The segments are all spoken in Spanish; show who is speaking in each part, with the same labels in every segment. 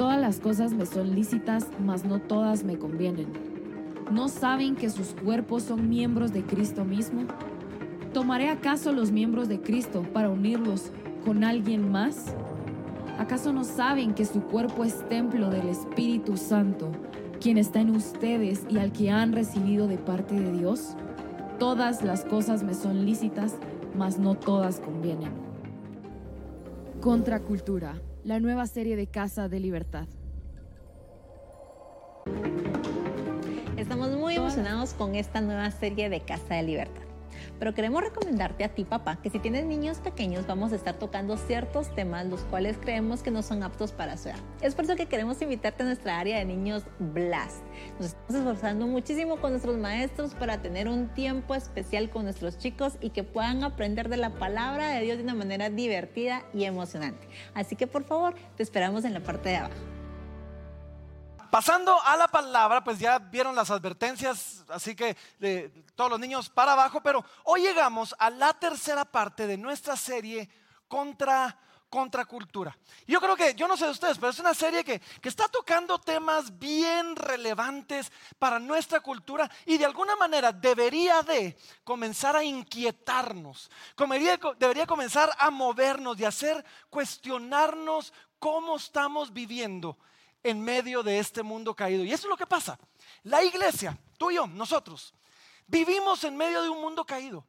Speaker 1: Todas las cosas me son lícitas, mas no todas me convienen. ¿No saben que sus cuerpos son miembros de Cristo mismo? ¿Tomaré acaso los miembros de Cristo para unirlos con alguien más? ¿Acaso no saben que su cuerpo es templo del Espíritu Santo, quien está en ustedes y al que han recibido de parte de Dios? Todas las cosas me son lícitas, mas no todas convienen. Contracultura, la nueva serie de Casa de Libertad.
Speaker 2: Estamos muy emocionados con esta nueva serie de Casa de Libertad pero queremos recomendarte a ti, papá, que si tienes niños pequeños vamos a estar tocando ciertos temas los cuales creemos que no son aptos para su edad. Es por eso que queremos invitarte a nuestra área de niños Blast. Nos estamos esforzando muchísimo con nuestros maestros para tener un tiempo especial con nuestros chicos y que puedan aprender de la palabra de Dios de una manera divertida y emocionante. Así que por favor, te esperamos en la parte de abajo.
Speaker 3: Pasando a la palabra, pues ya vieron las advertencias, así que todos los niños para abajo, pero hoy llegamos a la tercera parte de nuestra serie contra contracultura. Yo creo que, yo no sé de ustedes, pero es una serie que, que, está tocando temas bien relevantes para nuestra cultura y de alguna manera debería de comenzar a inquietarnos, debería comenzar a movernos y hacer cuestionarnos cómo estamos viviendo en medio de este mundo caído. Y eso es lo que pasa. La iglesia, tú y yo, nosotros, vivimos en medio de un mundo caído.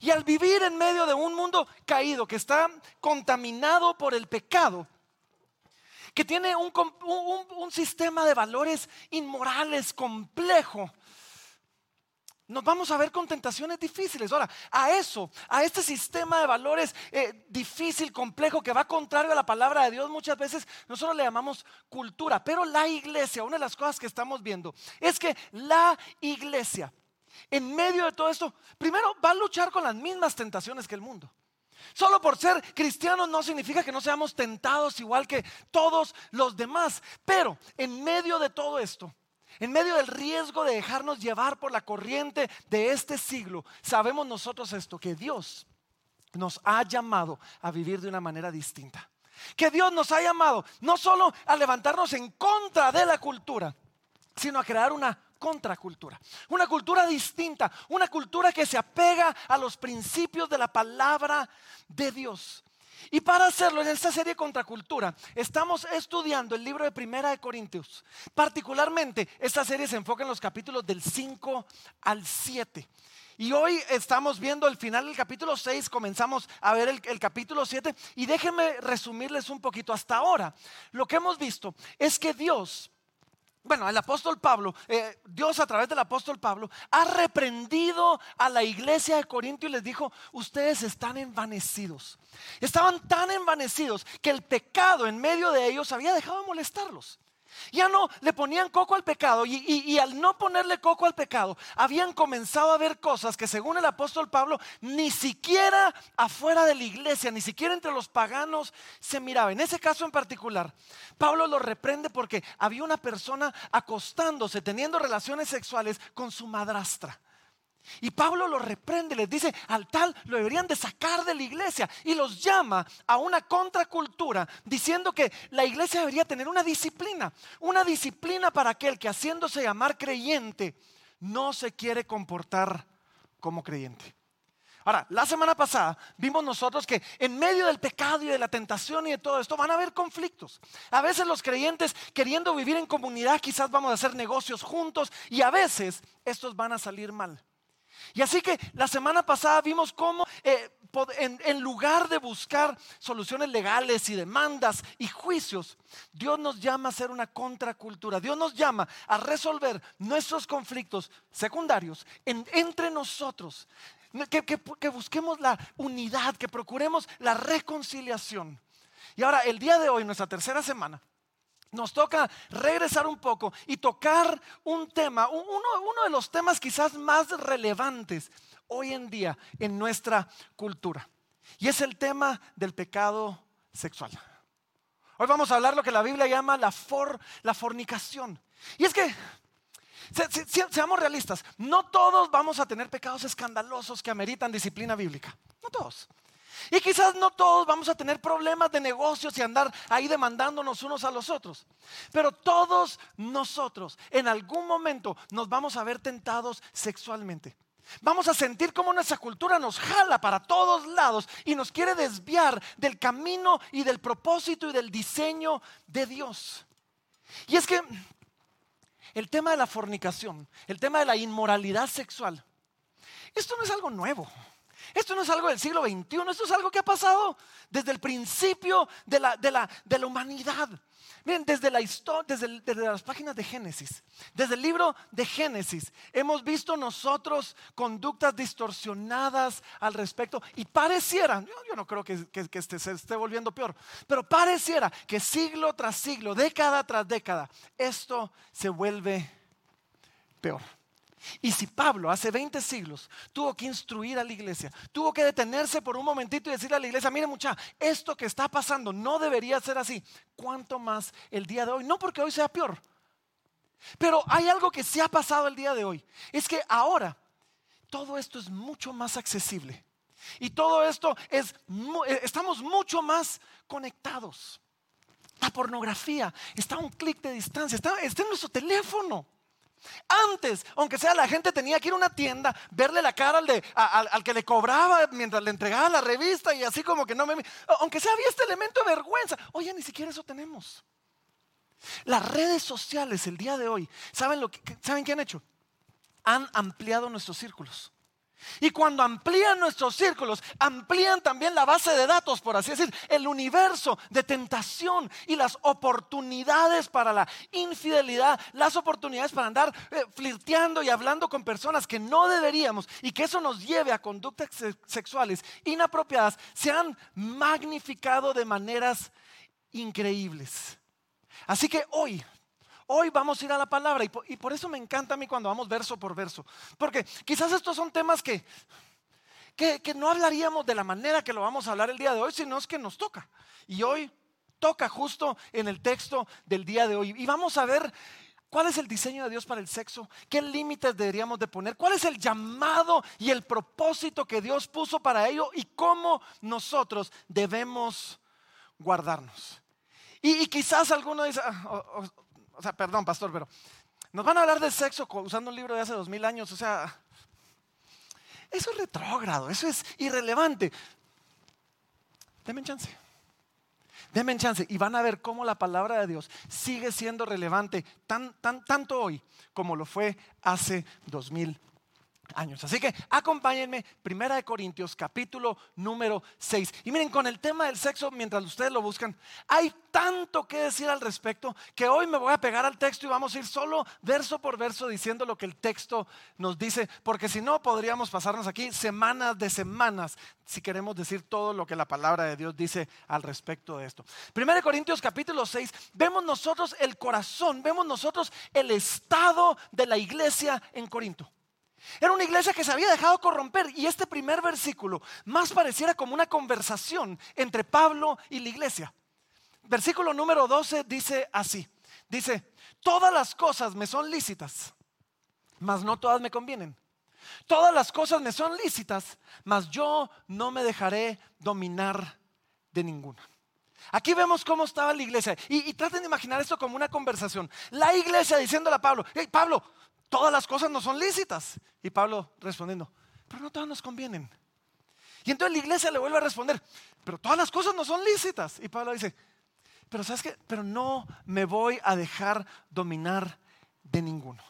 Speaker 3: Y al vivir en medio de un mundo caído que está contaminado por el pecado, que tiene un, un sistema de valores inmorales complejo, nos vamos a ver con tentaciones difíciles. Ahora, a eso, a este sistema de valores eh, difícil, complejo, que va contrario a la palabra de Dios, muchas veces nosotros le llamamos cultura. Pero la iglesia, una de las cosas que estamos viendo es que la iglesia, en medio de todo esto, primero va a luchar con las mismas tentaciones que el mundo. Solo por ser cristianos no significa que no seamos tentados igual que todos los demás. Pero en medio de todo esto, en medio del riesgo de dejarnos llevar por la corriente de este siglo, sabemos nosotros esto, que Dios nos ha llamado a vivir de una manera distinta. Que Dios nos ha llamado no solo a levantarnos en contra de la cultura, sino a crear una contracultura. Una cultura distinta, una cultura que se apega a los principios de la palabra de Dios. Y para hacerlo en esta serie Contracultura, estamos estudiando el libro de Primera de Corintios. Particularmente, esta serie se enfoca en los capítulos del 5 al 7. Y hoy estamos viendo el final del capítulo 6, comenzamos a ver el, el, capítulo 7 y déjenme resumirles un poquito. Hasta ahora, lo que hemos visto es que Dios bueno, el apóstol Pablo, eh, Dios a través del apóstol Pablo, ha reprendido a la iglesia de Corinto y les dijo, ustedes están envanecidos. Estaban tan envanecidos que el pecado en medio de ellos había dejado de molestarlos. Ya no le ponían coco al pecado y, al no ponerle coco al pecado, habían comenzado a ver cosas que según el apóstol Pablo, ni siquiera afuera de la iglesia, ni siquiera entre los paganos se miraba. En ese caso en particular, Pablo lo reprende porque había una persona acostándose, teniendo relaciones sexuales con su madrastra. Y Pablo los reprende, les dice, al tal lo deberían de sacar de la iglesia y los llama a una contracultura diciendo que la iglesia debería tener una disciplina, una disciplina para aquel que haciéndose llamar creyente no se quiere comportar como creyente. Ahora, la semana pasada vimos nosotros que en medio del pecado y de la tentación y de todo esto van a haber conflictos. A veces los creyentes queriendo vivir en comunidad quizás vamos a hacer negocios juntos y a veces estos van a salir mal. Y así que la semana pasada vimos cómo eh, en, lugar de buscar soluciones legales y demandas y juicios, Dios nos llama a ser una contracultura. Dios nos llama a resolver nuestros conflictos secundarios entre nosotros. que busquemos la unidad, que procuremos la reconciliación. Y ahora, el día de hoy, nuestra tercera semana, nos toca regresar un poco y tocar un tema, uno, de los temas quizás más relevantes hoy en día en nuestra cultura. Y es el tema del pecado sexual. Hoy vamos a hablar lo que la Biblia llama la, la fornicación. Y es que, seamos realistas, no todos vamos a tener pecados escandalosos que ameritan disciplina bíblica. No todos. Y quizás no todos vamos a tener problemas de negocios y andar ahí demandándonos unos a los otros. Pero todos nosotros en algún momento nos vamos a ver tentados sexualmente. Vamos a sentir cómo nuestra cultura nos jala para todos lados y nos quiere desviar del camino y del propósito y del diseño de Dios. Y es que el tema de la fornicación, el tema de la inmoralidad sexual, esto no es algo nuevo. Esto no es algo del siglo XXI, esto es algo que ha pasado desde el principio de la, de la, de la humanidad. Miren, desde la historia, desde, desde, las páginas de Génesis, desde el libro de Génesis, hemos visto nosotros conductas distorsionadas al respecto y pareciera, yo, no creo que, que, que este se esté volviendo peor, pero pareciera que siglo tras siglo, década tras década, esto se vuelve peor. Y si Pablo hace 20 siglos tuvo que instruir a la iglesia, tuvo que detenerse por un momentito y decirle a la iglesia, mire mucha, esto que está pasando no debería ser así, ¿cuánto más el día de hoy? No porque hoy sea peor, pero hay algo que sí ha pasado el día de hoy, es que ahora todo esto es mucho más accesible y todo esto es, eh, estamos mucho más conectados. La pornografía está a un clic de distancia, está, está en nuestro teléfono. Antes, aunque sea la gente tenía que ir a una tienda, verle la cara al, de, al, al, que le cobraba mientras le entregaba la revista y así como que no me... Aunque sea había este elemento de vergüenza. Oye, ni siquiera eso tenemos. Las redes sociales el día de hoy, ¿saben, lo que, ¿saben qué han hecho? Han ampliado nuestros círculos. Y cuando amplían nuestros círculos, amplían también la base de datos, por así decir, el universo de tentación y las oportunidades para la infidelidad, las oportunidades para andar eh, flirteando y hablando con personas que no deberíamos y que eso nos lleve a conductas sexuales inapropiadas, se han magnificado de maneras increíbles. Así que hoy Hoy vamos a ir a la palabra y por, eso me encanta a mí cuando vamos verso por verso. Porque quizás estos son temas que, que, no hablaríamos de la manera que lo vamos a hablar el día de hoy, sino es que nos toca. Y hoy toca justo en el texto del día de hoy. Y vamos a ver ¿Cuál es el diseño de Dios para el sexo? ¿Qué límites deberíamos de poner? ¿Cuál es el llamado y el propósito que Dios puso para ello? ¿Y cómo nosotros debemos guardarnos? Y, quizás alguno dice, oh, o sea, perdón, pastor, pero nos van a hablar de sexo usando un libro de hace dos mil años. O sea, eso es retrógrado, eso es irrelevante. Denme chance. Denme chance y van a ver cómo la palabra de Dios sigue siendo relevante tan, tan, tanto hoy como lo fue hace dos mil Así que acompáñenme, Primera de Corintios, capítulo número 6. Y miren, con el tema del sexo, mientras ustedes lo buscan, hay tanto que decir al respecto que hoy me voy a pegar al texto y vamos a ir solo verso por verso diciendo lo que el texto nos dice, porque si no podríamos pasarnos aquí semanas de semanas si queremos decir todo lo que la palabra de Dios dice al respecto de esto. Primera de Corintios capítulo 6, vemos nosotros el corazón, vemos nosotros el estado de la iglesia en Corinto. Era una iglesia que se había dejado corromper y este primer versículo más pareciera como una conversación entre Pablo y la iglesia. Versículo número 12 dice así, dice, todas las cosas me son lícitas, mas no todas me convienen. Todas las cosas me son lícitas, mas yo no me dejaré dominar de ninguna. Aquí vemos cómo estaba la iglesia. Y, traten de imaginar esto como una conversación. La iglesia diciéndole a Pablo, hey Pablo, todas las cosas no son lícitas. Y Pablo respondiendo, pero no todas nos convienen. Y entonces la iglesia le vuelve a responder, pero todas las cosas no son lícitas. Y Pablo dice, pero sabes qué, pero no me voy a dejar dominar de ninguno.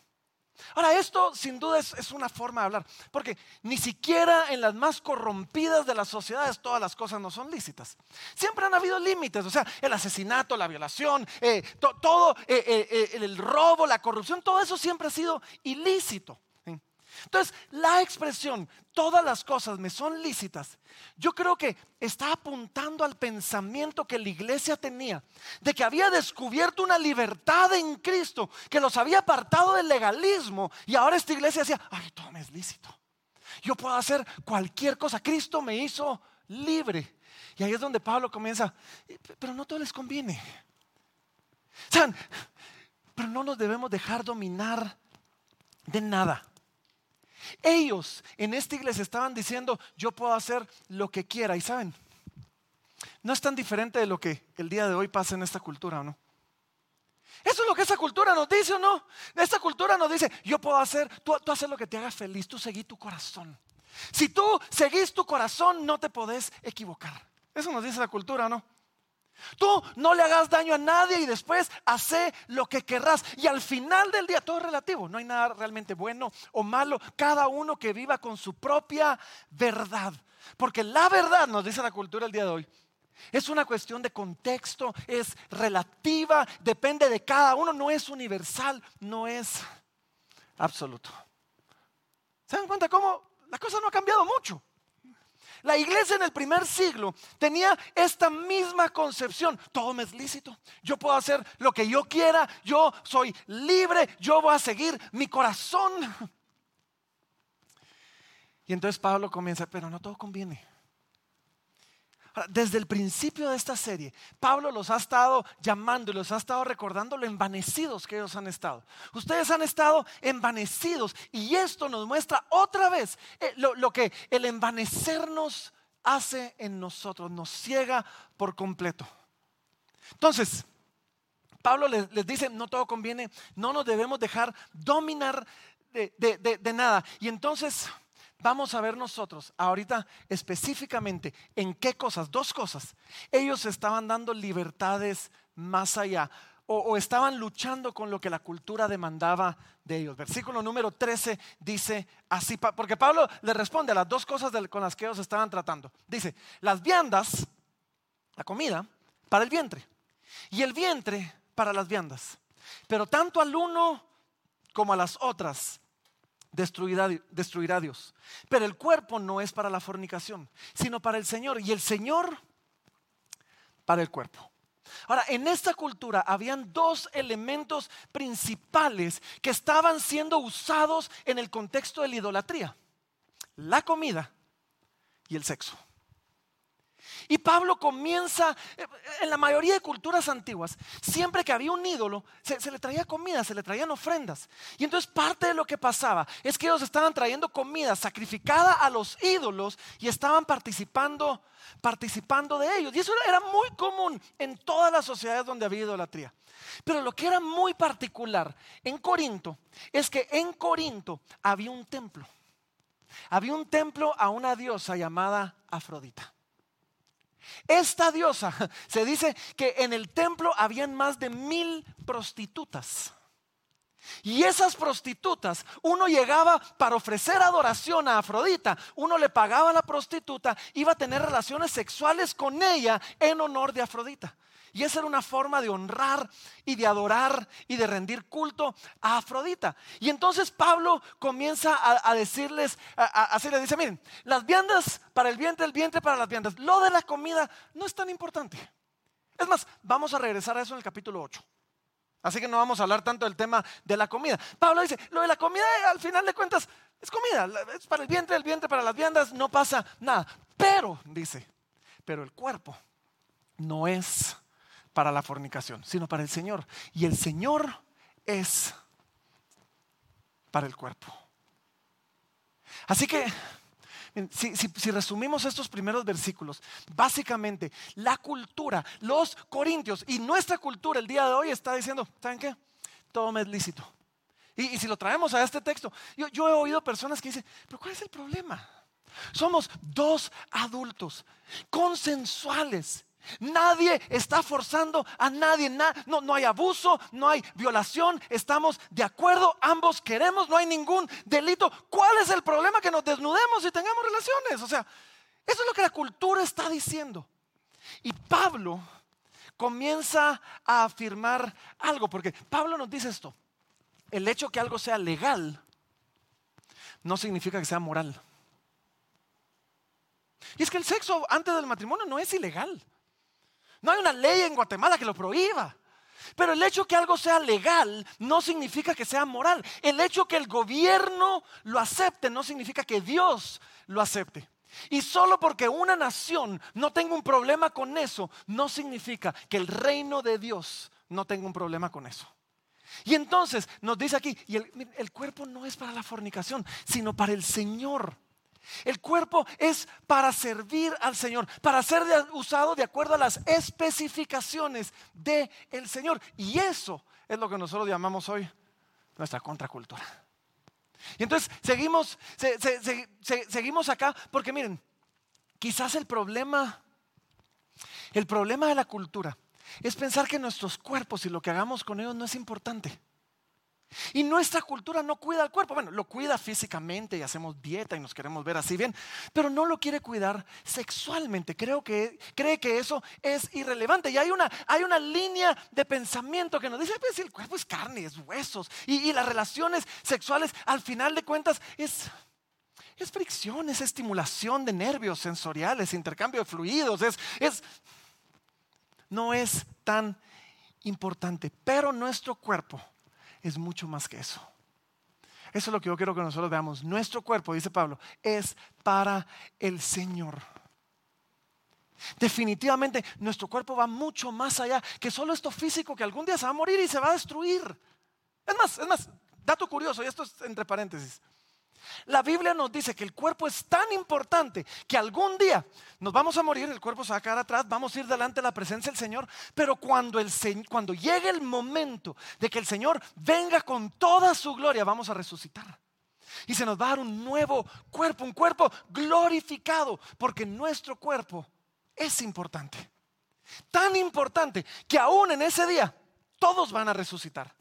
Speaker 3: Ahora, esto sin duda es, una forma de hablar, porque ni siquiera en las más corrompidas de las sociedades todas las cosas no son lícitas. Siempre han habido límites, o sea, el asesinato, la violación, eh, to, todo, eh, eh, el robo, la corrupción, todo eso siempre ha sido ilícito. Entonces, la expresión, todas las cosas me son lícitas, yo creo que está apuntando al pensamiento que la iglesia tenía, de que había descubierto una libertad en Cristo, que los había apartado del legalismo, y ahora esta iglesia decía, ay, todo me es lícito. Yo puedo hacer cualquier cosa, Cristo me hizo libre. Y ahí es donde Pablo comienza, pero no todo les conviene. Pero no nos debemos dejar dominar de nada. Ellos en esta iglesia estaban diciendo, yo puedo hacer lo que quiera. Y saben, no es tan diferente de lo que el día de hoy pasa en esta cultura, ¿o no? Eso es lo que esa cultura nos dice, ¿o no? Esta cultura nos dice, yo puedo hacer, tú, tú haces lo que te haga feliz, tú seguí tu corazón. Si tú seguís tu corazón, no te podés equivocar. Eso nos dice la cultura, ¿no? Tú no le hagas daño a nadie y después hace lo que querrás. Y al final del día, todo es relativo. No hay nada realmente bueno o malo. Cada uno que viva con su propia verdad. Porque la verdad, nos dice la cultura el día de hoy, es una cuestión de contexto, es relativa, depende de cada uno, no es universal, no es absoluto. ¿Se dan cuenta cómo la cosa no ha cambiado mucho? La iglesia en el primer siglo tenía esta misma concepción. Todo me es lícito. Yo puedo hacer lo que yo quiera. Yo soy libre. Yo voy a seguir mi corazón. Y entonces Pablo comienza, pero no todo conviene. Desde el principio de esta serie, Pablo los ha estado llamando y los ha estado recordando lo envanecidos que ellos han estado. Ustedes han estado envanecidos y esto nos muestra otra vez eh, lo, que el envanecernos hace en nosotros, nos ciega por completo. Entonces, Pablo les, dice, no todo conviene, no nos debemos dejar dominar de nada. Y entonces Vamos a ver nosotros ahorita específicamente en qué cosas, dos cosas. Ellos estaban dando libertades más allá o, estaban luchando con lo que la cultura demandaba de ellos. Versículo número 13 dice así, porque Pablo le responde a las dos cosas con las que ellos estaban tratando. Dice, las viandas, la comida, para el vientre y el vientre para las viandas. Pero tanto al uno como a las otras destruirá, destruirá Dios. Pero el cuerpo no es para la fornicación, sino para el Señor. Y el Señor para el cuerpo. Ahora, en esta cultura habían dos elementos principales que estaban siendo usados en el contexto de la idolatría. La comida y el sexo. Y Pablo comienza, eh, en la mayoría de culturas antiguas, siempre que había un ídolo, se, le traía comida, se le traían ofrendas. Y entonces parte de lo que pasaba es que ellos estaban trayendo comida sacrificada a los ídolos y estaban participando, participando de ellos. Y eso era muy común en todas las sociedades donde había idolatría. Pero lo que era muy particular en Corinto es que en Corinto había un templo. Había un templo a una diosa llamada Afrodita. Esta diosa, se dice que en el templo habían más de mil prostitutas. Y esas prostitutas, uno llegaba para ofrecer adoración a Afrodita, uno le pagaba a la prostituta, iba a tener relaciones sexuales con ella en honor de Afrodita. Y esa era una forma de honrar y de adorar y de rendir culto a Afrodita. Y entonces Pablo comienza a, decirles, así le dice, miren, las viandas para el vientre, el vientre para las viandas. Lo de la comida no es tan importante. Es más, vamos a regresar a eso en el capítulo 8. Así que no vamos a hablar tanto del tema de la comida. Pablo dice, lo de la comida al final de cuentas es comida, es para el vientre, el vientre para las viandas, no pasa nada. Pero, dice, pero el cuerpo no es para la fornicación, sino para el Señor. Y el Señor es para el cuerpo. Así que, si, resumimos estos primeros versículos, básicamente la cultura, los corintios y nuestra cultura el día de hoy está diciendo, ¿saben qué? Todo me es lícito. Y, si lo traemos a este texto, yo, yo he oído personas que dicen, pero ¿cuál es el problema? Somos dos adultos consensuales Nadie está forzando a nadie. no, no hay abuso, no hay violación. Estamos de acuerdo, ambos queremos, no hay ningún delito. ¿Cuál es el problema? Que nos desnudemos y tengamos relaciones. O sea, eso es lo que la cultura está diciendo. Y Pablo comienza a afirmar algo, porque Pablo nos dice esto. El hecho que algo sea legal no significa que sea moral. Y es que el sexo antes del matrimonio no es ilegal. No hay una ley en Guatemala que lo prohíba. Pero el hecho que algo sea legal no significa que sea moral. El hecho que el gobierno lo acepte no significa que Dios lo acepte. Y solo porque una nación no tenga un problema con eso, no significa que el reino de Dios no tenga un problema con eso. Y entonces nos dice aquí, y el, el cuerpo no es para la fornicación, sino para el Señor. El cuerpo es para servir al Señor, para ser usado de acuerdo a las especificaciones del el Señor. Y eso es lo que nosotros llamamos hoy nuestra contracultura. Y entonces seguimos, seguimos acá porque miren, quizás el problema, el problema de la cultura es pensar que nuestros cuerpos y lo que hagamos con ellos no es importante. Y nuestra cultura no cuida al cuerpo. Bueno, lo cuida físicamente y hacemos dieta y nos queremos ver así bien, pero no lo quiere cuidar sexualmente. Creo que cree que eso es irrelevante. Y hay una, hay una línea de pensamiento que nos dice, pues el cuerpo es carne, es huesos. Y, las relaciones sexuales, al final de cuentas, es, es fricción, es estimulación de nervios sensoriales, intercambio de fluidos. Es, es, no es tan importante, pero nuestro cuerpo es mucho más que eso. Eso es lo que yo quiero que nosotros veamos. Nuestro cuerpo, dice Pablo, es para el Señor. Definitivamente nuestro cuerpo va mucho más allá que solo esto físico que algún día se va a morir y se va a destruir. Es más, es más, dato curioso, y esto es entre paréntesis. La Biblia nos dice que el cuerpo es tan importante que algún día nos vamos a morir, el cuerpo se va a quedar atrás, vamos a ir delante de la presencia del Señor, pero cuando, el, cuando llegue el momento de que el Señor venga con toda su gloria, vamos a resucitar. Y se nos va a dar un nuevo cuerpo, un cuerpo glorificado, porque nuestro cuerpo es importante. Tan importante que aún en ese día todos van a resucitar.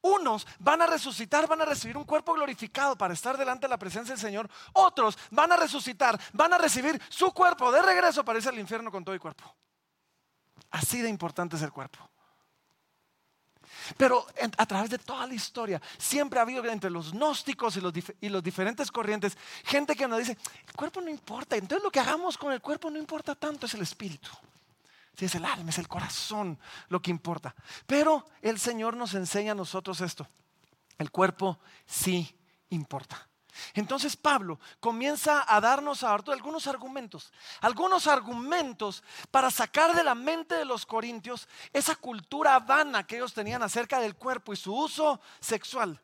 Speaker 3: Unos van a resucitar, van a recibir un cuerpo glorificado para estar delante de la presencia del Señor. Otros van a resucitar, van a recibir su cuerpo de regreso para irse al infierno con todo el cuerpo. Así de importante es el cuerpo. Pero a través de toda la historia siempre ha habido entre los gnósticos y los, diferentes corrientes gente que nos dice, el cuerpo no importa, entonces lo que hagamos con el cuerpo no importa tanto, es el espíritu. Si es el alma, es el corazón lo que importa. Pero el Señor nos enseña a nosotros esto. El cuerpo sí importa. Entonces Pablo comienza a darnos a algunos argumentos, algunos argumentos para sacar de la mente de los corintios esa cultura vana que ellos tenían acerca del cuerpo y su uso sexual.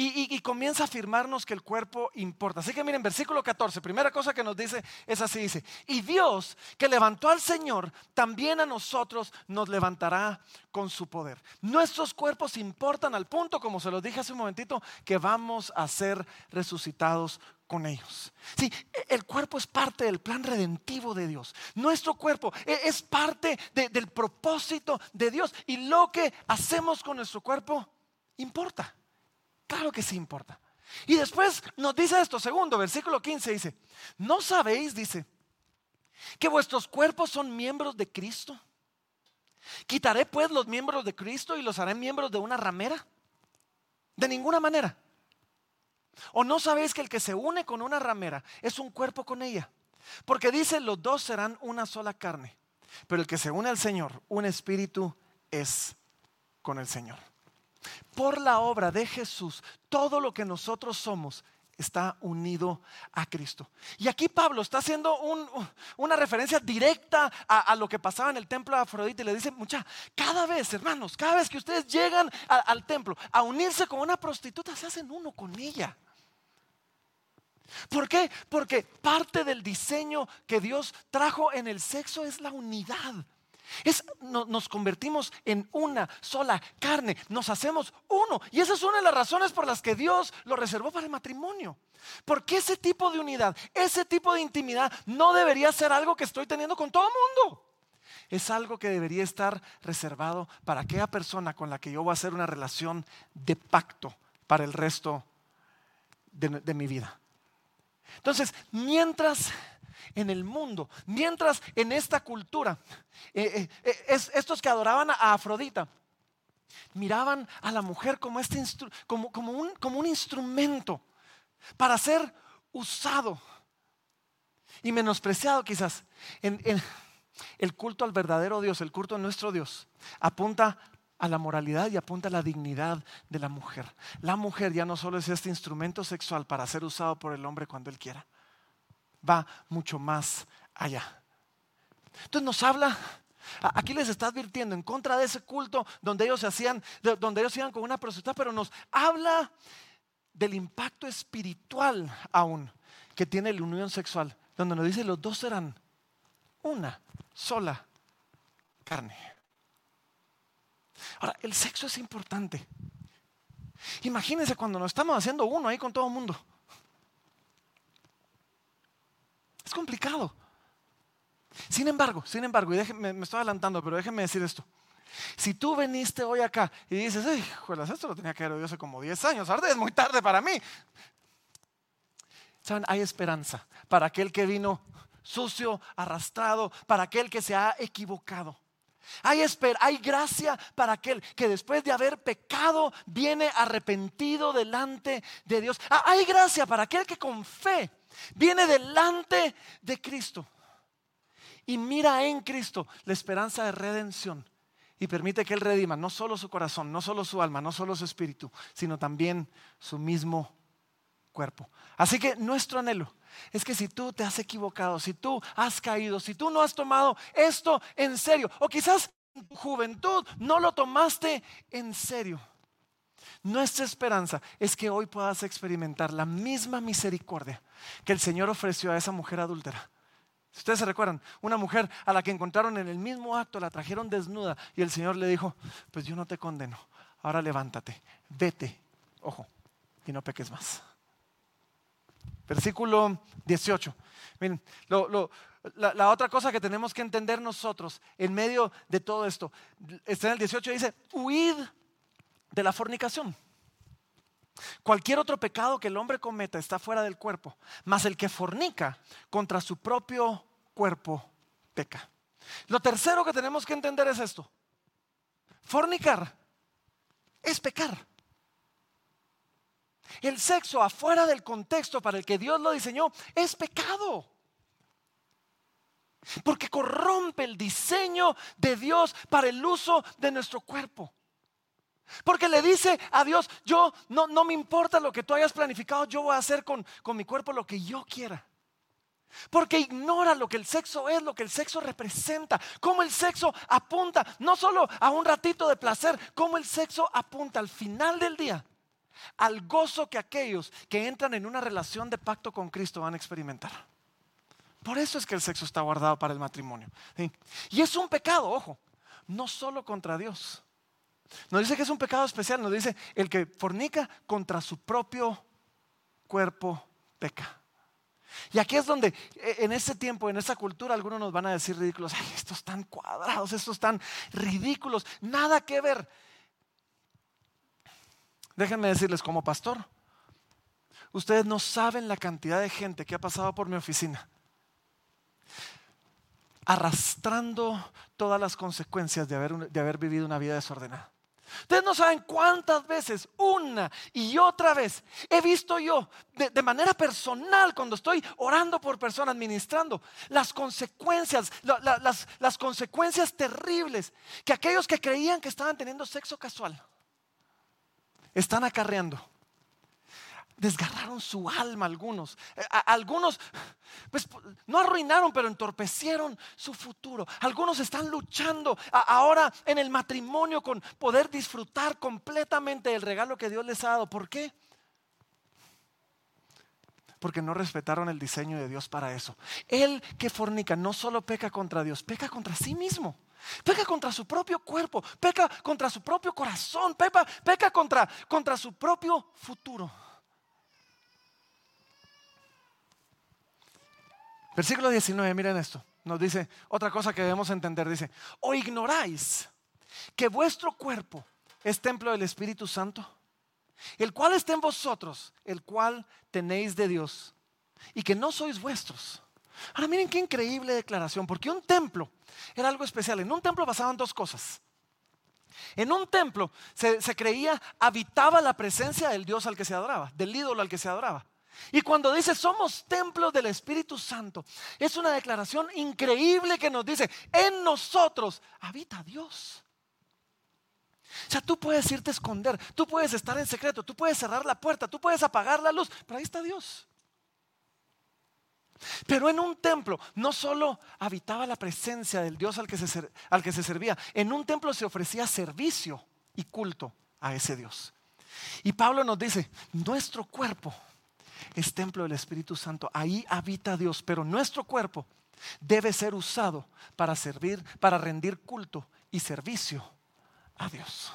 Speaker 3: Y, comienza a afirmarnos que el cuerpo importa. Así que miren, versículo 14, primera cosa que nos dice es así, dice, y Dios que levantó al Señor, también a nosotros nos levantará con su poder. Nuestros cuerpos importan al punto, como se los dije hace un momentito, que vamos a ser resucitados con ellos. Sí, el cuerpo es parte del plan redentivo de Dios. Nuestro cuerpo e, es parte del propósito de Dios. Y lo que hacemos con nuestro cuerpo importa. Claro que sí importa. Y después nos dice esto, segundo, versículo 15 dice, ¿no sabéis, dice, que vuestros cuerpos son miembros de Cristo? ¿Quitaré pues los miembros de Cristo y los haré miembros de una ramera? De ninguna manera. ¿O no sabéis que el que se une con una ramera es un cuerpo con ella? Porque dice, los dos serán una sola carne. Pero el que se une al Señor, un espíritu es con el Señor. Por la obra de Jesús, todo lo que nosotros somos está unido a Cristo. Y aquí Pablo está haciendo una referencia directa a, lo que pasaba en el templo de Afrodita y le dice, mucha, cada vez, hermanos, cada vez que ustedes llegan al templo a unirse con una prostituta, se hacen uno con ella. ¿Por qué? Porque parte del diseño que Dios trajo en el sexo es la unidad nos convertimos en una sola carne, nos hacemos uno. Y esa es una de las razones por las que Dios lo reservó para el matrimonio. Porque ese tipo de unidad, ese tipo de intimidad no debería ser algo que estoy teniendo con todo el mundo. Es algo que debería estar reservado para aquella persona con la que yo voy a hacer una relación de pacto para el resto de mi vida. Entonces, mientras en el mundo. Mientras en esta cultura, eh, eh, eh, estos que adoraban a Afrodita, miraban a la mujer como, este como, como, un, como un instrumento para ser usado y menospreciado quizás. En, el culto al verdadero Dios, el culto a nuestro Dios, apunta a la moralidad y apunta a la dignidad de la mujer. La mujer ya no solo es este instrumento sexual para ser usado por el hombre cuando él quiera va mucho más allá. Entonces nos habla, aquí les está advirtiendo en contra de ese culto donde ellos hacían, donde ellos iban con una prostituta, pero nos habla del impacto espiritual aún que tiene la unión sexual, donde nos dice los dos serán una sola carne. Ahora, el sexo es importante. Imagínense cuando nos estamos haciendo uno ahí con todo el mundo. Es complicado. Sin embargo, sin embargo, y me, estoy adelantando, pero déjenme decir esto. Si tú veniste hoy acá y dices, ¡ay, juelas, esto lo tenía que haber oído hace como 10 años, ahora es muy tarde para mí. ¿Saben? Hay esperanza para aquel que vino sucio, arrastrado, para aquel que se ha equivocado. Hay, hay gracia para aquel que después de haber pecado viene arrepentido delante de Dios. Ah, hay gracia para aquel que con fe viene delante de Cristo y mira en Cristo la esperanza de redención y permite que Él redima no solo su corazón, no solo su alma, no solo su espíritu, sino también su mismo cuerpo. Así que nuestro anhelo es que si tú te has equivocado, si tú has caído, si tú no has tomado esto en serio, o quizás en tu juventud no lo tomaste en serio, nuestra esperanza es que hoy puedas experimentar la misma misericordia que el Señor ofreció a esa mujer adúltera. Si ustedes se recuerdan, una mujer a la que encontraron en el mismo acto, la trajeron desnuda y el Señor le dijo, pues yo no te condeno, ahora levántate, vete, ojo, y no peques más. Versículo 18. Miren, la, otra cosa que tenemos que entender nosotros en medio de todo esto, está en el 18, dice, huid de la fornicación. Cualquier otro pecado que el hombre cometa está fuera del cuerpo, mas el que fornica contra su propio cuerpo peca. Lo tercero que tenemos que entender es esto. Fornicar es pecar. El sexo afuera del contexto para el que Dios lo diseñó es pecado. Porque corrompe el diseño de Dios para el uso de nuestro cuerpo. Porque le dice a Dios, yo no, no me importa lo que tú hayas planificado, yo voy a hacer con, con mi cuerpo lo que yo quiera. Porque ignora lo que el sexo es, lo que el sexo representa, cómo el sexo apunta no solo a un ratito de placer, cómo el sexo apunta al final del día al gozo que aquellos que entran en una relación de pacto con Cristo van a experimentar. Por eso es que el sexo está guardado para el matrimonio. Y es un pecado, ojo, no solo contra Dios. Nos dice que es un pecado especial, nos dice el que fornica contra su propio cuerpo peca. Y aquí es donde e, en ese tiempo, en esa cultura, algunos nos van a decir ridículos, estos están cuadrados, estos están ridículos, nada que ver. Déjenme decirles como pastor, ustedes no saben la cantidad de gente que ha pasado por mi oficina arrastrando todas las consecuencias de haber, de haber vivido una vida desordenada. Ustedes no saben cuántas veces, una y otra vez, he visto yo de, manera personal cuando estoy orando por personas, ministrando, las consecuencias, las, las consecuencias terribles que aquellos que creían que estaban teniendo sexo casual están acarreando. Desgarraron su alma algunos. Eh, algunos, pues no arruinaron, pero entorpecieron su futuro. Algunos están luchando ahora en el matrimonio con poder disfrutar completamente del regalo que Dios les ha dado. ¿Por qué? Porque no respetaron el diseño de Dios para eso. El que fornica no solo peca contra Dios, peca contra sí mismo. Peca contra su propio cuerpo, peca contra su propio corazón, peca, peca contra, contra su propio futuro. Versículo 19, miren esto. Nos dice otra cosa que debemos entender. Dice, o ignoráis que vuestro cuerpo es templo del Espíritu Santo, el cual está en vosotros, el cual tenéis de Dios, y que no sois vuestros. Ahora miren qué increíble declaración, porque un templo era algo especial. En un templo pasaban dos cosas. En un templo se, creía habitaba la presencia del Dios al que se adoraba, del ídolo al que se adoraba. Y cuando dice somos templos del Espíritu Santo, es una declaración increíble que nos dice, en nosotros habita Dios. O sea, tú puedes irte a esconder, tú puedes estar en secreto, tú puedes cerrar la puerta, tú puedes apagar la luz, pero ahí está Dios. Pero en un templo no solo habitaba la presencia del Dios al que, se, servía, en un templo se ofrecía servicio y culto a ese Dios. Y Pablo nos dice, nuestro cuerpo es templo del Espíritu Santo, ahí habita Dios, pero nuestro cuerpo debe ser usado para servir, para rendir culto y servicio a Dios.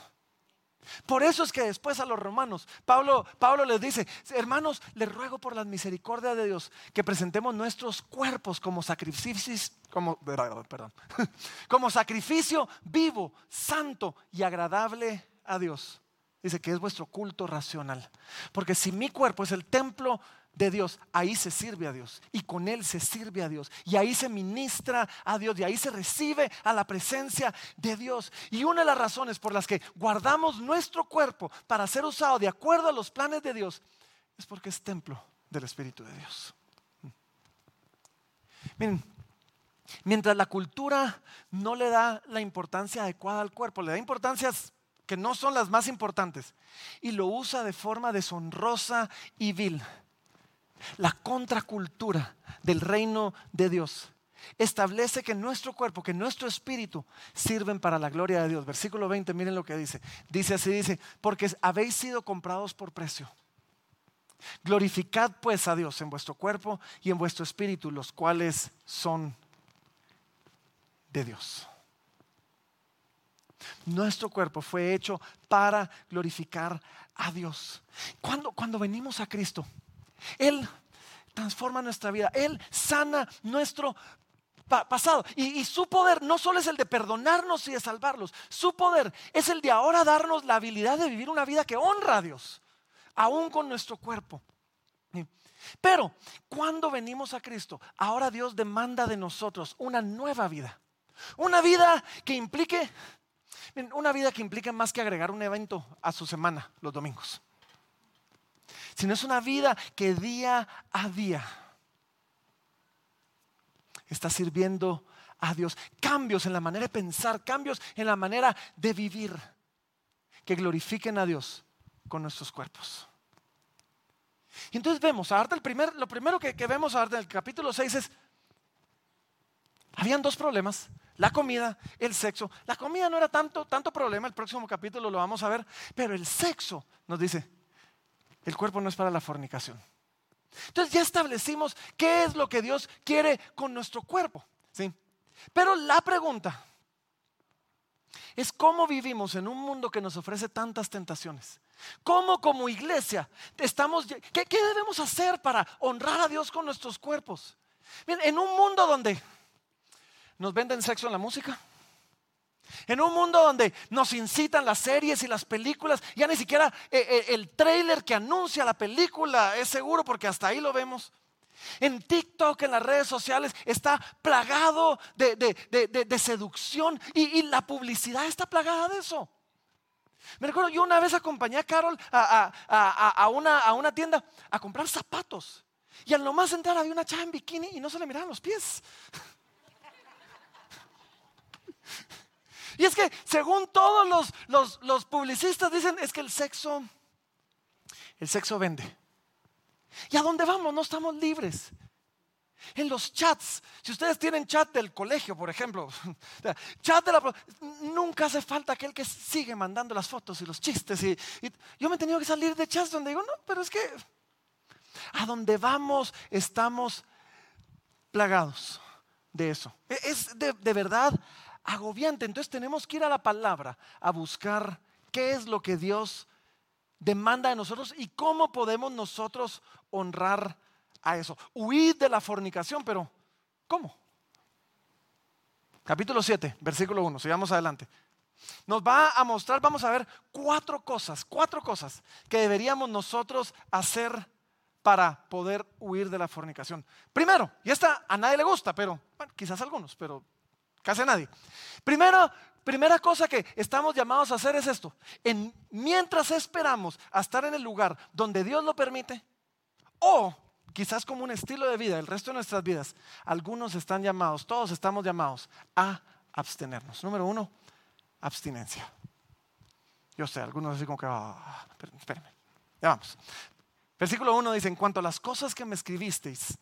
Speaker 3: Por eso es que después a los romanos, Pablo, Pablo les dice, hermanos, les ruego por la misericordia de Dios que presentemos nuestros cuerpos como sacrificios, como, perdón, como sacrificio vivo, santo y agradable a Dios. Dice que es vuestro culto racional. Porque si mi cuerpo es el templo de Dios, ahí se sirve a Dios y con Él se sirve a Dios y ahí se ministra a Dios y ahí se recibe a la presencia de Dios. Y una de las razones por las que guardamos nuestro cuerpo para ser usado de acuerdo a los planes de Dios es porque es templo del Espíritu de Dios. Miren, mientras la cultura no le da la importancia adecuada al cuerpo, le da importancias que no son las más importantes y lo usa de forma deshonrosa y vil la contracultura del reino de Dios establece que nuestro cuerpo, que nuestro espíritu sirven para la gloria de Dios. Versículo 20, miren lo que dice. Dice así, dice, porque habéis sido comprados por precio. Glorificad pues a Dios en vuestro cuerpo y en vuestro espíritu, los cuales son de Dios. Nuestro cuerpo fue hecho para glorificar a Dios. Cuando, cuando venimos a Cristo, él transforma nuestra vida. Él sana nuestro pasado. Y, su poder no solo es el de perdonarnos y de salvarlos. Su poder es el de ahora darnos la habilidad de vivir una vida que honra a Dios, aún con nuestro cuerpo. Pero cuando venimos a Cristo, ahora Dios demanda de nosotros una nueva vida. Una vida que implique, una vida que implique más que agregar un evento a su semana los domingos sino es una vida que día a día está sirviendo a Dios. Cambios en la manera de pensar, cambios en la manera de vivir que glorifiquen a Dios con nuestros cuerpos. Y entonces vemos, ahorita el primer, lo primero que, vemos ahorita en el capítulo 6 es, habían dos problemas, la comida, el sexo. La comida no era tanto, tanto problema, el próximo capítulo lo vamos a ver, pero el sexo nos dice, el cuerpo no es para la fornicación. Entonces ya establecimos qué es lo que Dios quiere con nuestro cuerpo. ¿sí? Pero la pregunta es cómo vivimos en un mundo que nos ofrece tantas tentaciones. ¿Cómo como iglesia estamos... ¿Qué, qué debemos hacer para honrar a Dios con nuestros cuerpos? en un mundo donde nos venden sexo en la música, en un mundo donde nos incitan las series y las películas, ya ni siquiera eh, eh, el trailer que anuncia la película es seguro porque hasta ahí lo vemos. En TikTok, en las redes sociales, está plagado de, seducción y, la publicidad está plagada de eso. Me recuerdo, yo una vez acompañé a Carol a, una, a una tienda a comprar zapatos. Y al nomás entrar había una chava en bikini y no se le miraban los pies. Y es que según todos los, publicistas dicen, es que el sexo, el sexo vende. ¿Y a dónde vamos? No estamos libres. En los chats, si ustedes tienen chat del colegio, por ejemplo, chat de la, nunca hace falta aquel que sigue mandando las fotos y los chistes. Y, yo me he tenido que salir de chats donde digo, no, pero es que a donde vamos estamos plagados de eso. E, es de, de verdad agobiante. Entonces tenemos que ir a la palabra a buscar qué es lo que Dios demanda de nosotros y cómo podemos nosotros honrar a eso. Huir de la fornicación, pero ¿cómo? Capítulo 7, versículo 1, sigamos adelante. Nos va a mostrar, vamos a ver cuatro cosas, cuatro cosas que deberíamos nosotros hacer para poder huir de la fornicación. Primero, y esta a nadie le gusta, pero bueno, quizás a algunos, pero Casi nadie. Primero, primera cosa que estamos llamados a hacer es esto. En, mientras esperamos a estar en el lugar donde Dios lo permite, o quizás como un estilo de vida el resto de nuestras vidas, algunos están llamados, todos estamos llamados a abstenernos. Número uno, abstinencia. Yo sé, algunos así como que, ah, espérenme, ya vamos. Versículo 1 dice, en cuanto a las cosas que me escribisteis,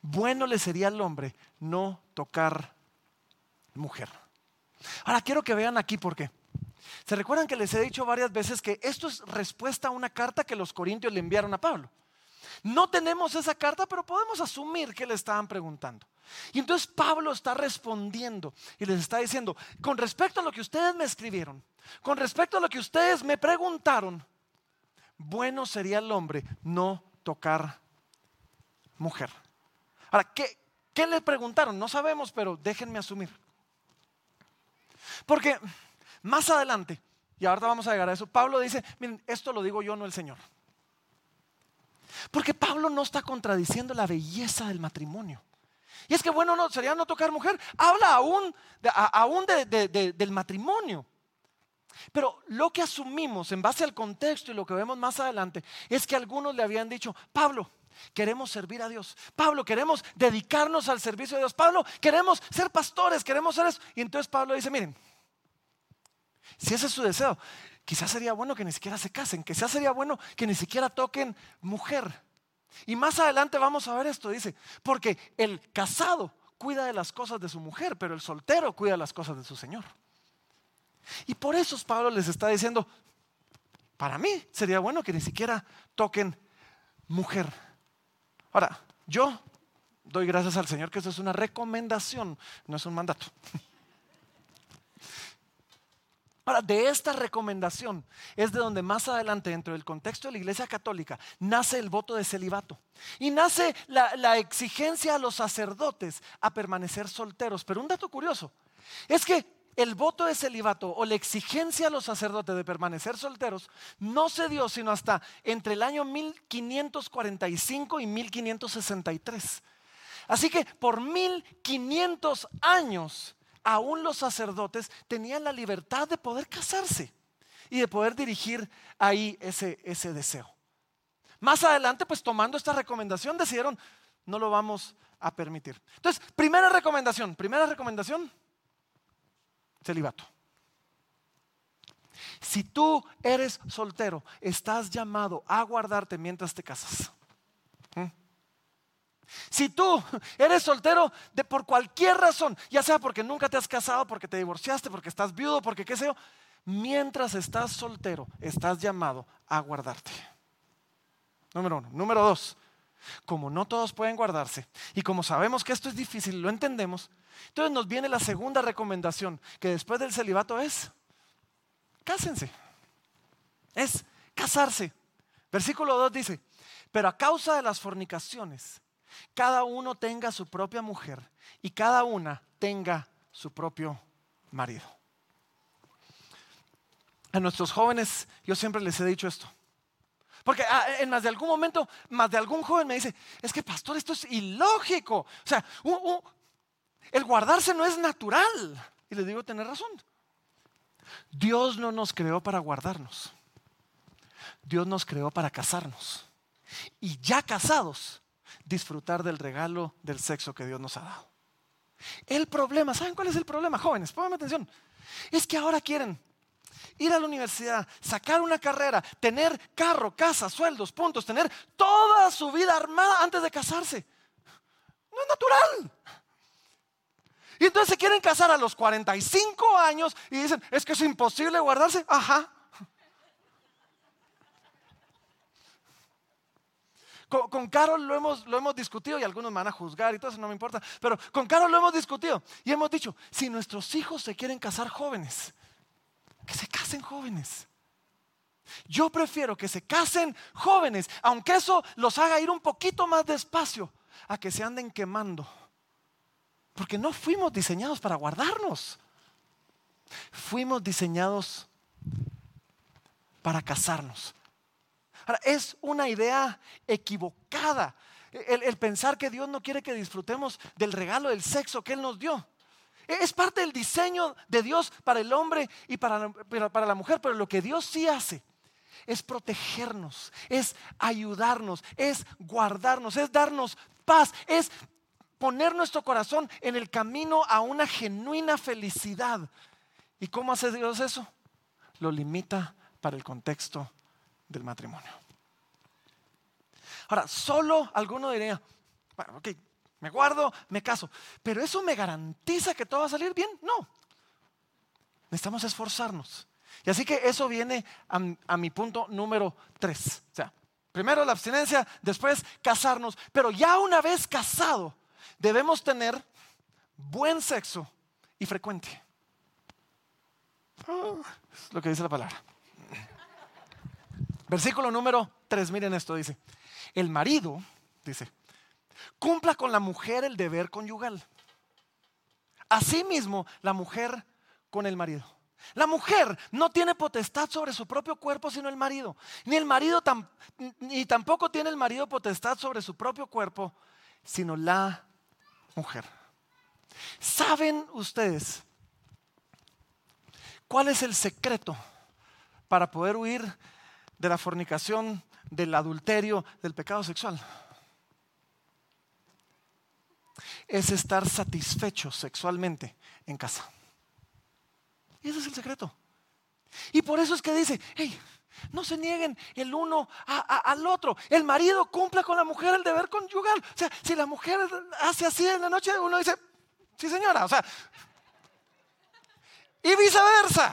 Speaker 3: bueno le sería al hombre no tocar mujer. Ahora quiero que vean aquí por qué. ¿Se recuerdan que les he dicho varias veces que esto es respuesta a una carta que los corintios le enviaron a Pablo? No tenemos esa carta, pero podemos asumir que le estaban preguntando. Y entonces Pablo está respondiendo y les está diciendo, con respecto a lo que ustedes me escribieron, con respecto a lo que ustedes me preguntaron, bueno sería el hombre no tocar mujer. Ahora, ¿qué, ¿qué le preguntaron? No sabemos, pero déjenme asumir. Porque más adelante, y ahora vamos a llegar a eso, Pablo dice, miren, esto lo digo yo, no el Señor. Porque Pablo no está contradiciendo la belleza del matrimonio. Y es que bueno, no, sería no tocar mujer. Habla aún, aún del matrimonio. Pero lo que asumimos en base al contexto y lo que vemos más adelante es que algunos le habían dicho, Pablo, queremos servir a Dios. Pablo, queremos dedicarnos al servicio de Dios. Pablo, queremos ser pastores, queremos ser eso. Y entonces Pablo dice, miren, si ese es su deseo, quizás sería bueno que ni siquiera se casen, quizás sería bueno que ni siquiera toquen mujer. Y más adelante vamos a ver esto, dice, porque el casado cuida de las cosas de su mujer, pero el soltero cuida las cosas de su Señor. Y por eso Pablo les está diciendo, para mí sería bueno que ni siquiera toquen mujer. Ahora, yo doy gracias al Señor que eso es una recomendación, no es un mandato. Ahora, de esta recomendación es de donde más adelante, dentro del contexto de la Iglesia Católica, nace el voto de celibato. Y nace la, la, exigencia a los sacerdotes a permanecer solteros. Pero un dato curioso es que el voto de celibato o la exigencia a los sacerdotes de permanecer solteros no se dio sino hasta entre el año 1545 y 1563. Así que por 1500 años aún los sacerdotes tenían la libertad de poder casarse y de poder dirigir ahí ese, ese deseo. Más adelante, pues tomando esta recomendación, decidieron, no lo vamos a permitir. Entonces, primera recomendación, primera recomendación, celibato. Si tú eres soltero, estás llamado a guardarte mientras te casas. Si tú eres soltero de por cualquier razón, ya sea porque nunca te has casado, porque te divorciaste, porque estás viudo, porque qué sé yo, mientras estás soltero, estás llamado a guardarte. Número uno. Número dos, como no todos pueden guardarse y como sabemos que esto es difícil, lo entendemos, entonces nos viene la segunda recomendación, que después del celibato es, cásense, es casarse. Versículo 2 dice, pero a causa de las fornicaciones, cada uno tenga su propia mujer y cada una tenga su propio marido. A nuestros jóvenes yo siempre les he dicho esto. Porque ah, en más de algún momento, más de algún joven me dice, es que pastor, esto es ilógico. O sea, el guardarse no es natural. Y les digo, tener razón. Dios no nos creó para guardarnos. Dios nos creó para casarnos. Y ya casados, disfrutar del regalo del sexo que Dios nos ha dado. El problema, ¿saben cuál es el problema, jóvenes? Pónganme atención. Es que ahora quieren ir a la universidad, sacar una carrera, tener carro, casa, sueldos, puntos, tener toda su vida armada antes de casarse. No es natural. Y entonces se quieren casar a los 45 años y dicen, es que es imposible guardarse. Ajá. Con, Carol lo hemos, lo hemos discutido y algunos me van a juzgar y todo eso no me importa. Pero con Carol lo hemos discutido y hemos dicho, si nuestros hijos se quieren casar jóvenes, que se casen jóvenes. Yo prefiero que se casen jóvenes, aunque eso los haga ir un poquito más despacio, a que se anden quemando. Porque no fuimos diseñados para guardarnos. Fuimos diseñados para casarnos es una idea equivocada el, pensar que Dios no quiere que disfrutemos del regalo del sexo que Él nos dio. Es parte del diseño de Dios para el hombre y para, para la mujer, pero lo que Dios sí hace es protegernos, es ayudarnos, es guardarnos, es darnos paz, es poner nuestro corazón en el camino a una genuina felicidad. ¿Y cómo hace Dios eso? Lo limita para el contexto del matrimonio. Ahora, solo alguno diría, bueno, ok, me guardo, me caso, pero eso me garantiza que todo va a salir bien. No. Necesitamos esforzarnos, Y así que eso viene a, mi punto número tres. O sea, primero la abstinencia, después casarnos, pero ya una vez casado, debemos tener buen sexo y frecuente. Ah, es lo que dice la palabra. Versículo número 3, miren esto, dice, el marido, dice, cumpla con la mujer el deber conyugal. Asimismo, la mujer con el marido. La mujer no tiene potestad sobre su propio cuerpo sino el marido. Ni el marido ni tampoco tiene el marido potestad sobre su propio cuerpo sino la mujer. ¿Saben ustedes cuál es el secreto para poder huir de la fornicación, del adulterio, del pecado sexual? Es estar satisfecho sexualmente en casa. Y ese es el secreto. Y por eso es que dice, hey, no se nieguen el uno al otro. El marido cumple con la mujer el deber conyugal. O sea, si la mujer hace así en la noche, uno dice, sí señora, o sea, y viceversa.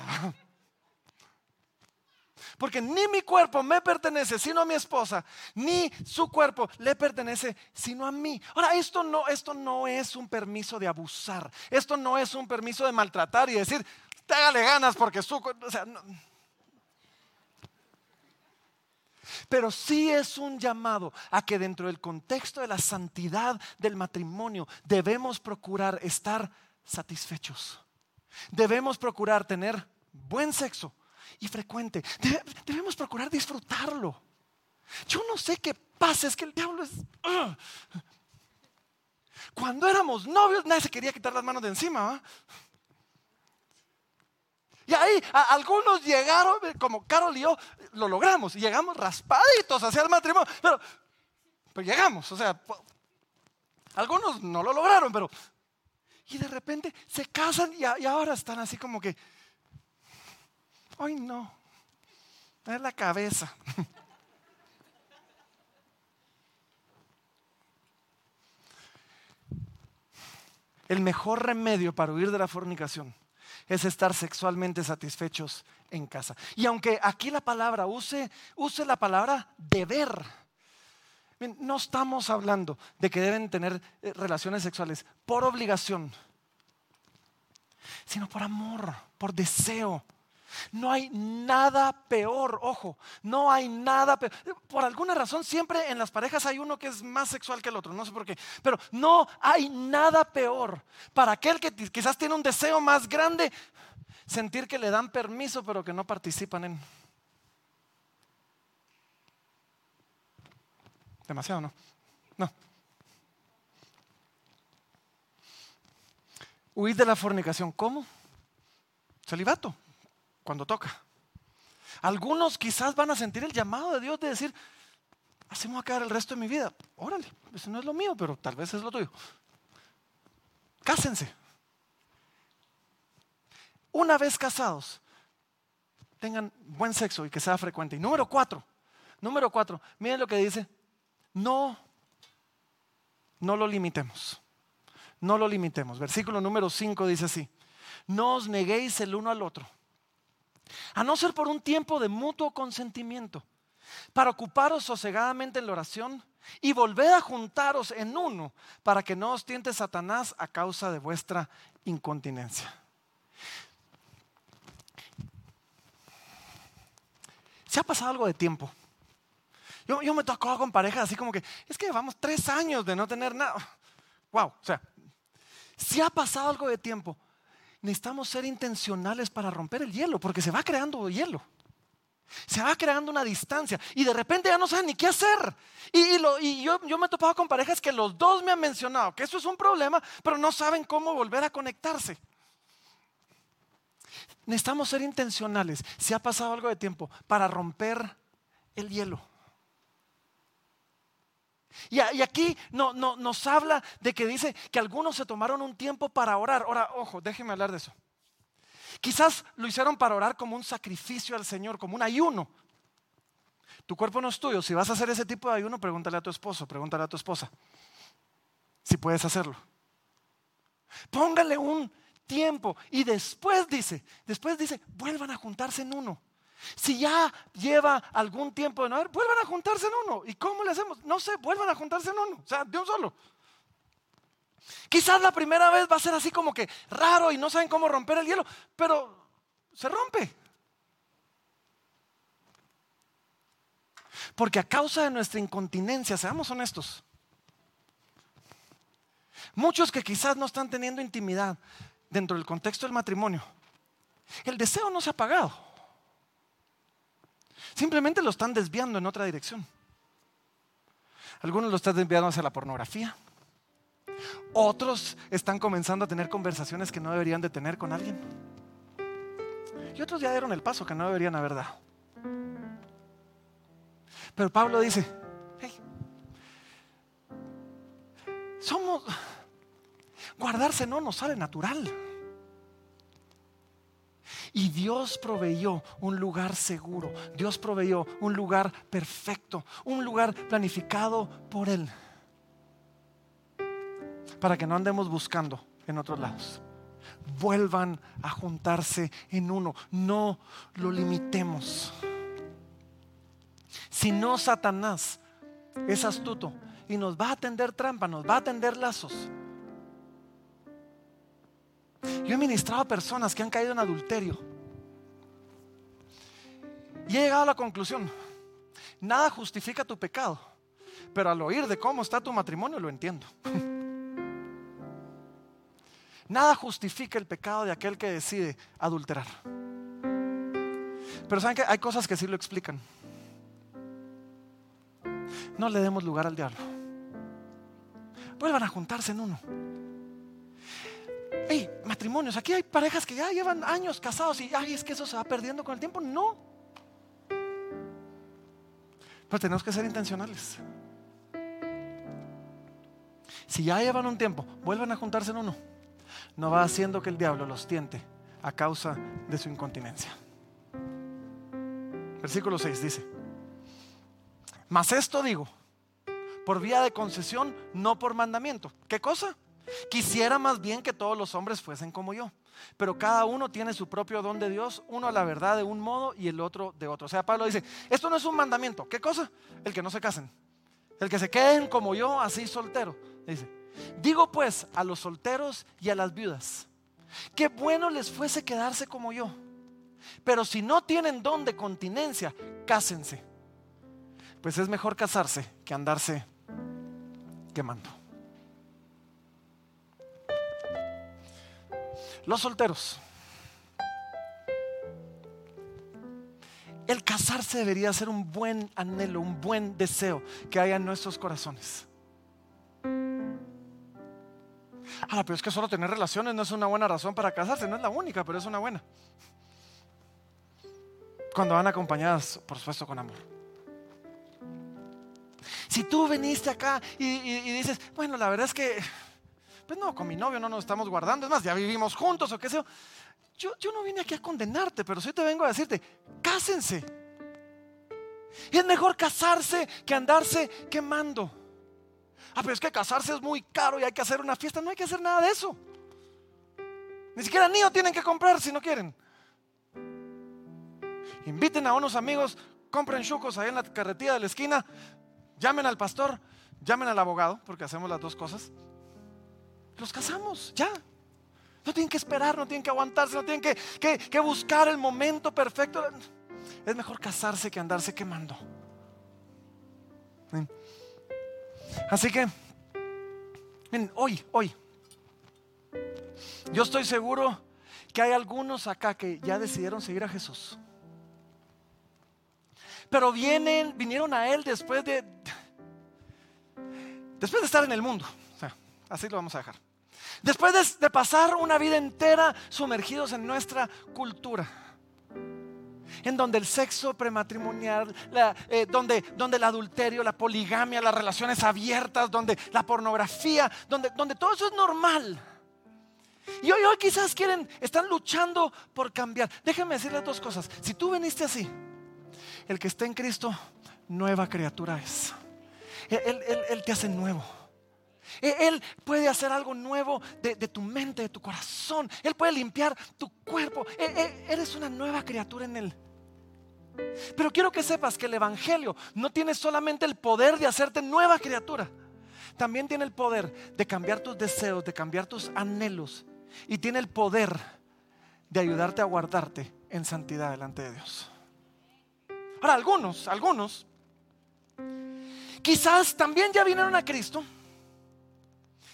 Speaker 3: Porque ni mi cuerpo me pertenece sino a mi esposa, ni su cuerpo le pertenece sino a mí. Ahora, esto no, esto no es un permiso de abusar. Esto no es un permiso de maltratar y decir, hágale ganas porque su... O sea, Pero sí es un llamado a que dentro del contexto de la santidad del matrimonio debemos procurar estar satisfechos. Debemos procurar tener buen sexo y frecuente. debemos procurar disfrutarlo. Yo no sé qué pasa, es que el diablo es... Cuando éramos novios nadie se quería quitar las manos de encima. Y ahí algunos llegaron, como Carol y yo, lo logramos. Llegamos raspaditos hacia el matrimonio. Pero, llegamos, o sea, algunos no lo lograron, pero... Y de repente se casan y ahora están así como que... Ay, no. Es la cabeza. El mejor remedio para huir de la fornicación es estar sexualmente satisfechos en casa. Y aunque aquí la palabra use, use la palabra deber, no estamos hablando de que deben tener eh, relaciones sexuales por obligación, sino por amor, por deseo. No hay nada peor, ojo, no hay nada peor. Por alguna razón siempre en las parejas hay uno que es más sexual que el otro, no sé por qué, pero no hay nada peor para aquel que quizás tiene un deseo más grande, sentir que le dan permiso pero que no participan en... Demasiado, ¿no? No. Huir de la fornicación, ¿cómo? Celibato cuando toca. Algunos quizás van a sentir el llamado de Dios de decir, así me voy a quedar el resto de mi vida. Órale, eso no es lo mío, pero tal vez es lo tuyo. Cásense. Una vez casados, tengan buen sexo y que sea frecuente. Y número cuatro, número cuatro, miren lo que dice, no, no lo limitemos. No lo limitemos. Versículo número cinco dice así, no os neguéis el uno al otro a no ser por un tiempo de mutuo consentimiento, para ocuparos sosegadamente en la oración y volver a juntaros en uno, para que no os tiente Satanás a causa de vuestra incontinencia. ¿Se ha pasado algo de tiempo? Yo, me tocó con parejas así como que, es que llevamos tres años de no tener nada. Wow, o sea, si ha pasado algo de tiempo, necesitamos ser intencionales para romper el hielo, porque se va creando hielo. Se va creando una distancia y de repente ya no saben ni qué hacer. Y, yo, yo, me he topado con parejas que los dos me han mencionado que eso es un problema, pero no saben cómo volver a conectarse. Necesitamos ser intencionales, si ha pasado algo de tiempo, para romper el hielo. Y, aquí no, nos habla de que dice que algunos se tomaron un tiempo para orar. Ahora, ojo, déjenme hablar de eso. Quizás lo hicieron para orar como un sacrificio al Señor, como un ayuno. Tu cuerpo no es tuyo. Si vas a hacer ese tipo de ayuno, pregúntale a tu esposo, pregúntale a tu esposa. Si puedes hacerlo. Póngale un tiempo. Y después dice, después dice, vuelvan a juntarse en uno. Si ya lleva algún tiempo de no haber, vuelvan a juntarse en uno. ¿Y cómo le hacemos? No sé, vuelvan a juntarse en uno. O sea, de un solo. Quizás la primera vez va a ser así como que raro y no saben cómo romper el hielo, pero se rompe. Porque a causa de nuestra incontinencia, seamos honestos, muchos que quizás no están teniendo intimidad dentro del contexto del matrimonio, el deseo no se ha apagado. Simplemente lo están desviando en otra dirección. Algunos lo están desviando hacia la pornografía. Otros están comenzando a tener conversaciones que no deberían de tener con alguien. Y otros ya dieron el paso que no deberían haber dado. Pero Pablo dice, somos, guardarse no nos sale natural. Y Dios proveyó un lugar seguro, Dios proveyó un lugar perfecto, un lugar planificado por Él, para que no andemos buscando en otros lados. Vuelvan a juntarse en uno, no lo limitemos. Si no, Satanás es astuto y nos va a tender trampa, nos va a tender lazos. Yo he ministrado a personas que han caído en adulterio. Y he llegado a la conclusión, nada justifica tu pecado, pero al oír de cómo está tu matrimonio lo entiendo. Nada justifica el pecado de aquel que decide adulterar. Pero saben que hay cosas que sí lo explican. No le demos lugar al diablo. Vuelvan a juntarse en uno. Hey, matrimonios, aquí hay parejas que ya llevan años casados y ay, es que eso se va perdiendo con el tiempo. No. Pero tenemos que ser intencionales. Si ya llevan un tiempo, vuelvan a juntarse en uno. No va haciendo que el diablo los tiente a causa de su incontinencia. Versículo 6 dice. Mas esto digo, por vía de concesión, no por mandamiento. ¿Qué cosa? Quisiera más bien que todos los hombres fuesen como yo. Pero cada uno tiene su propio don de Dios, uno la verdad de un modo y el otro de otro. O sea, Pablo dice, esto no es un mandamiento. ¿Qué cosa? El que no se casen. El que se queden como yo, así soltero. Dice, digo pues a los solteros y a las viudas, qué bueno les fuese quedarse como yo. Pero si no tienen don de continencia, cásense pues es mejor casarse que andarse quemando. Los solteros. El casarse debería ser un buen anhelo, un buen deseo que haya en nuestros corazones. Ah, pero es que solo tener relaciones no es una buena razón para casarse, no es la única, pero es una buena. Cuando van acompañadas, por supuesto, con amor. Si tú viniste acá y, dices, bueno, la verdad es que, pues no, con mi novio no nos estamos guardando, es más, ya vivimos juntos o qué sé yo. Yo, no vine aquí a condenarte, pero sí te vengo a decirte, cásense. Y es mejor casarse que andarse quemando. Ah, pero es que casarse es muy caro y hay que hacer una fiesta. No hay que hacer nada de eso. Ni siquiera niños tienen que comprar si no quieren. Inviten a unos amigos, compren chucos ahí en la carretilla de la esquina, llamen al pastor, llamen al abogado, porque hacemos las dos cosas. Los casamos, ya. No tienen que esperar, no tienen que aguantarse, no tienen que, buscar el momento perfecto. Es mejor casarse que andarse quemando. Así que, hoy, hoy, yo estoy seguro que hay algunos acá que ya decidieron seguir a Jesús. Pero vienen, vinieron a Él después de, después de estar en el mundo. así lo vamos a dejar. Después de, pasar una vida entera sumergidos en nuestra cultura en donde el sexo prematrimonial, eh, donde, donde el adulterio, la poligamia, las relaciones abiertas, donde la pornografía, donde, donde todo eso es normal. Y hoy, hoy quizás quieren, están luchando por cambiar. Déjenme decirles dos cosas. Si tú viniste así, el que está en Cristo, nueva criatura es. Él, te hace nuevo. E- Él puede hacer algo nuevo de, tu mente, de tu corazón. Él puede limpiar tu cuerpo. E- e- Eres una nueva criatura en Él. Pero quiero que sepas que el Evangelio no tiene solamente el poder de hacerte nueva criatura. También tiene el poder de cambiar tus deseos, de cambiar tus anhelos. Y tiene el poder de ayudarte a guardarte en santidad delante de Dios. Ahora, algunos, algunos, quizás también ya vinieron a Cristo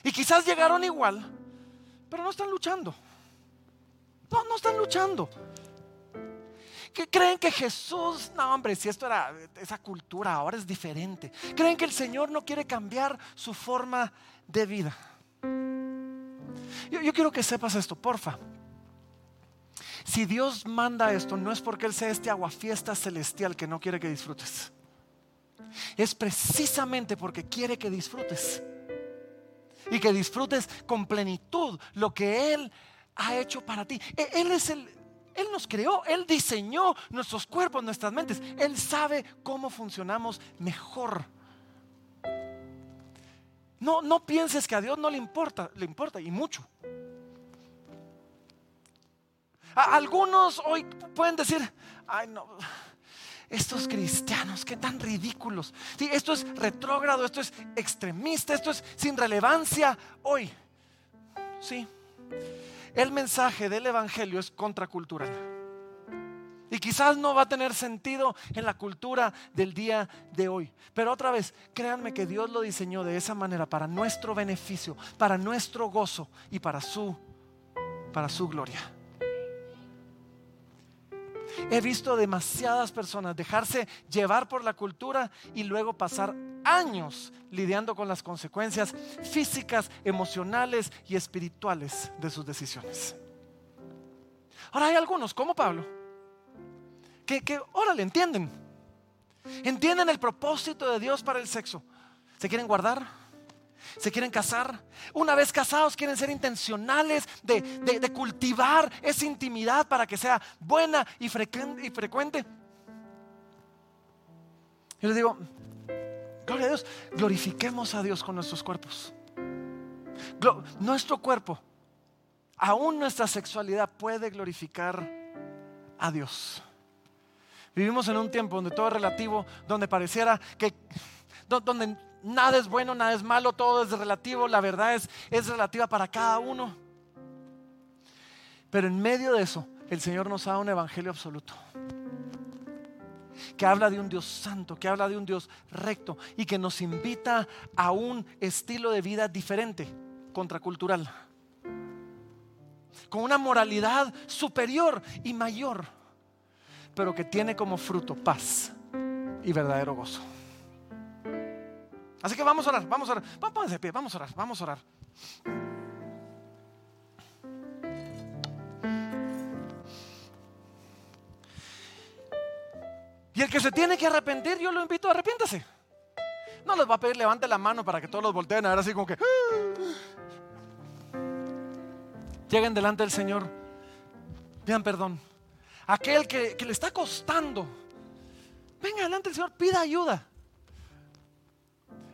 Speaker 3: y quizás llegaron igual, pero no están luchando. No, no están luchando. Que creen que Jesús, no hombre, si esto era esa cultura, ahora es diferente. Creen que el Señor no quiere cambiar su forma de vida. Yo, yo quiero que sepas esto, porfa. Si Dios manda esto, no es porque Él sea este aguafiesta celestial que no quiere que disfrutes. Es precisamente porque quiere que disfrutes. Y que disfrutes con plenitud lo que Él ha hecho para ti. E- Él es el, Él nos creó, Él diseñó nuestros cuerpos, nuestras mentes. Él sabe cómo funcionamos mejor. No, no pienses que a Dios no le importa, le importa y mucho. Algunos hoy pueden decir, ay no, estos cristianos, qué tan ridículos. Sí, esto es retrógrado, esto es extremista, esto es sin relevancia hoy. Sí, el mensaje del Evangelio es contracultural. Y quizás no va a tener sentido en la cultura del día de hoy. Pero otra vez, créanme que Dios lo diseñó de esa manera para nuestro beneficio, para nuestro gozo y para su, para su gloria. He visto demasiadas personas dejarse llevar por la cultura y luego pasar años lidiando con las consecuencias físicas, emocionales y espirituales de sus decisiones. Ahora hay algunos, como Pablo, que, que órale, entienden. Entienden el propósito de Dios para el sexo. ¿Se quieren guardar? Se quieren casar. Una vez casados quieren ser intencionales de, de- cultivar esa intimidad para que sea buena y, y frecuente. Yo les digo, gloria a Dios, glorifiquemos a Dios con nuestros cuerpos. Nuestro cuerpo, aún nuestra sexualidad puede glorificar a Dios. Vivimos en un tiempo donde todo es relativo, donde pareciera que do- donde nada es bueno, nada es malo, todo es relativo, la verdad es, es relativa para cada uno. Pero en medio de eso, el Señor nos da un evangelio absoluto. Que habla de un Dios santo, que habla de un Dios recto y que nos invita a un estilo de vida diferente, contracultural. Con una moralidad superior y mayor, pero que tiene como fruto paz y verdadero gozo. Así que vamos a orar, vamos a orar. Va- Pónganse de pie, vamos a orar, vamos a orar. Y el que se tiene que arrepentir, yo lo invito a arrepiéntase. No les va a pedir levante la mano para que todos los volteen a ver así como que. Lleguen delante del Señor. Pidan perdón. Aquel que, que le está costando. Venga delante del Señor, pida ayuda.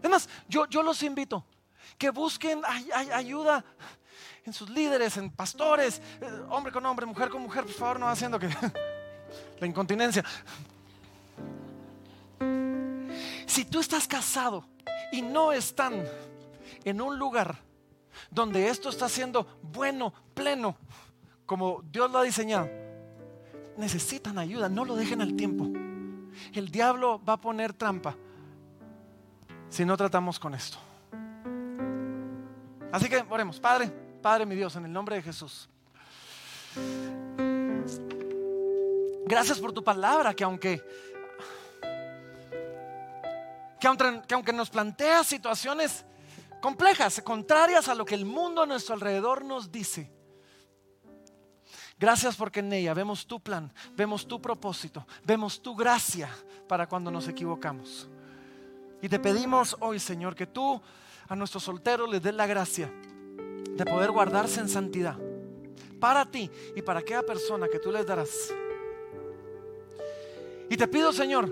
Speaker 3: Es más, yo, yo los invito que busquen ay- ay- ayuda en sus líderes, en pastores, eh, hombre con hombre, mujer con mujer, por favor, no haciendo que la incontinencia. Si tú estás casado y no están en un lugar donde esto está siendo bueno, pleno, como Dios lo ha diseñado, necesitan ayuda, no lo dejen al tiempo. El diablo va a poner trampa si no tratamos con esto. Así que oremos, Padre, Padre mi Dios, en el nombre de Jesús. Gracias por tu palabra, que aunque que aunque, que aunque nos plantea situaciones complejas, contrarias a lo que el mundo a nuestro alrededor nos dice. Gracias porque en ella vemos tu plan, vemos tu propósito, vemos tu gracia para cuando nos equivocamos. Y te pedimos hoy, Señor, que tú a nuestros solteros les des la gracia de poder guardarse en santidad para ti y para aquella persona que tú les darás. Y te pido, Señor,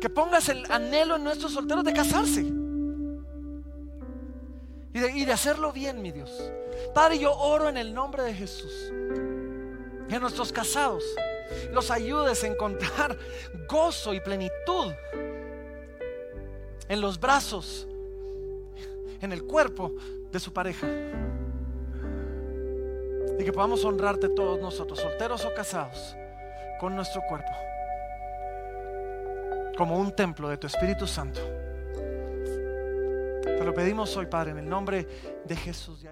Speaker 3: que pongas el anhelo en nuestros solteros de casarse. y de, y de hacerlo bien, mi Dios. Padre, yo oro en el nombre de Jesús. Que nuestros casados los ayudes a encontrar gozo y plenitud en los brazos, en el cuerpo de su pareja. Y que podamos honrarte todos nosotros, solteros o casados, con nuestro cuerpo, como un templo de tu Espíritu Santo. Te lo pedimos hoy, Padre, en el nombre de Jesús.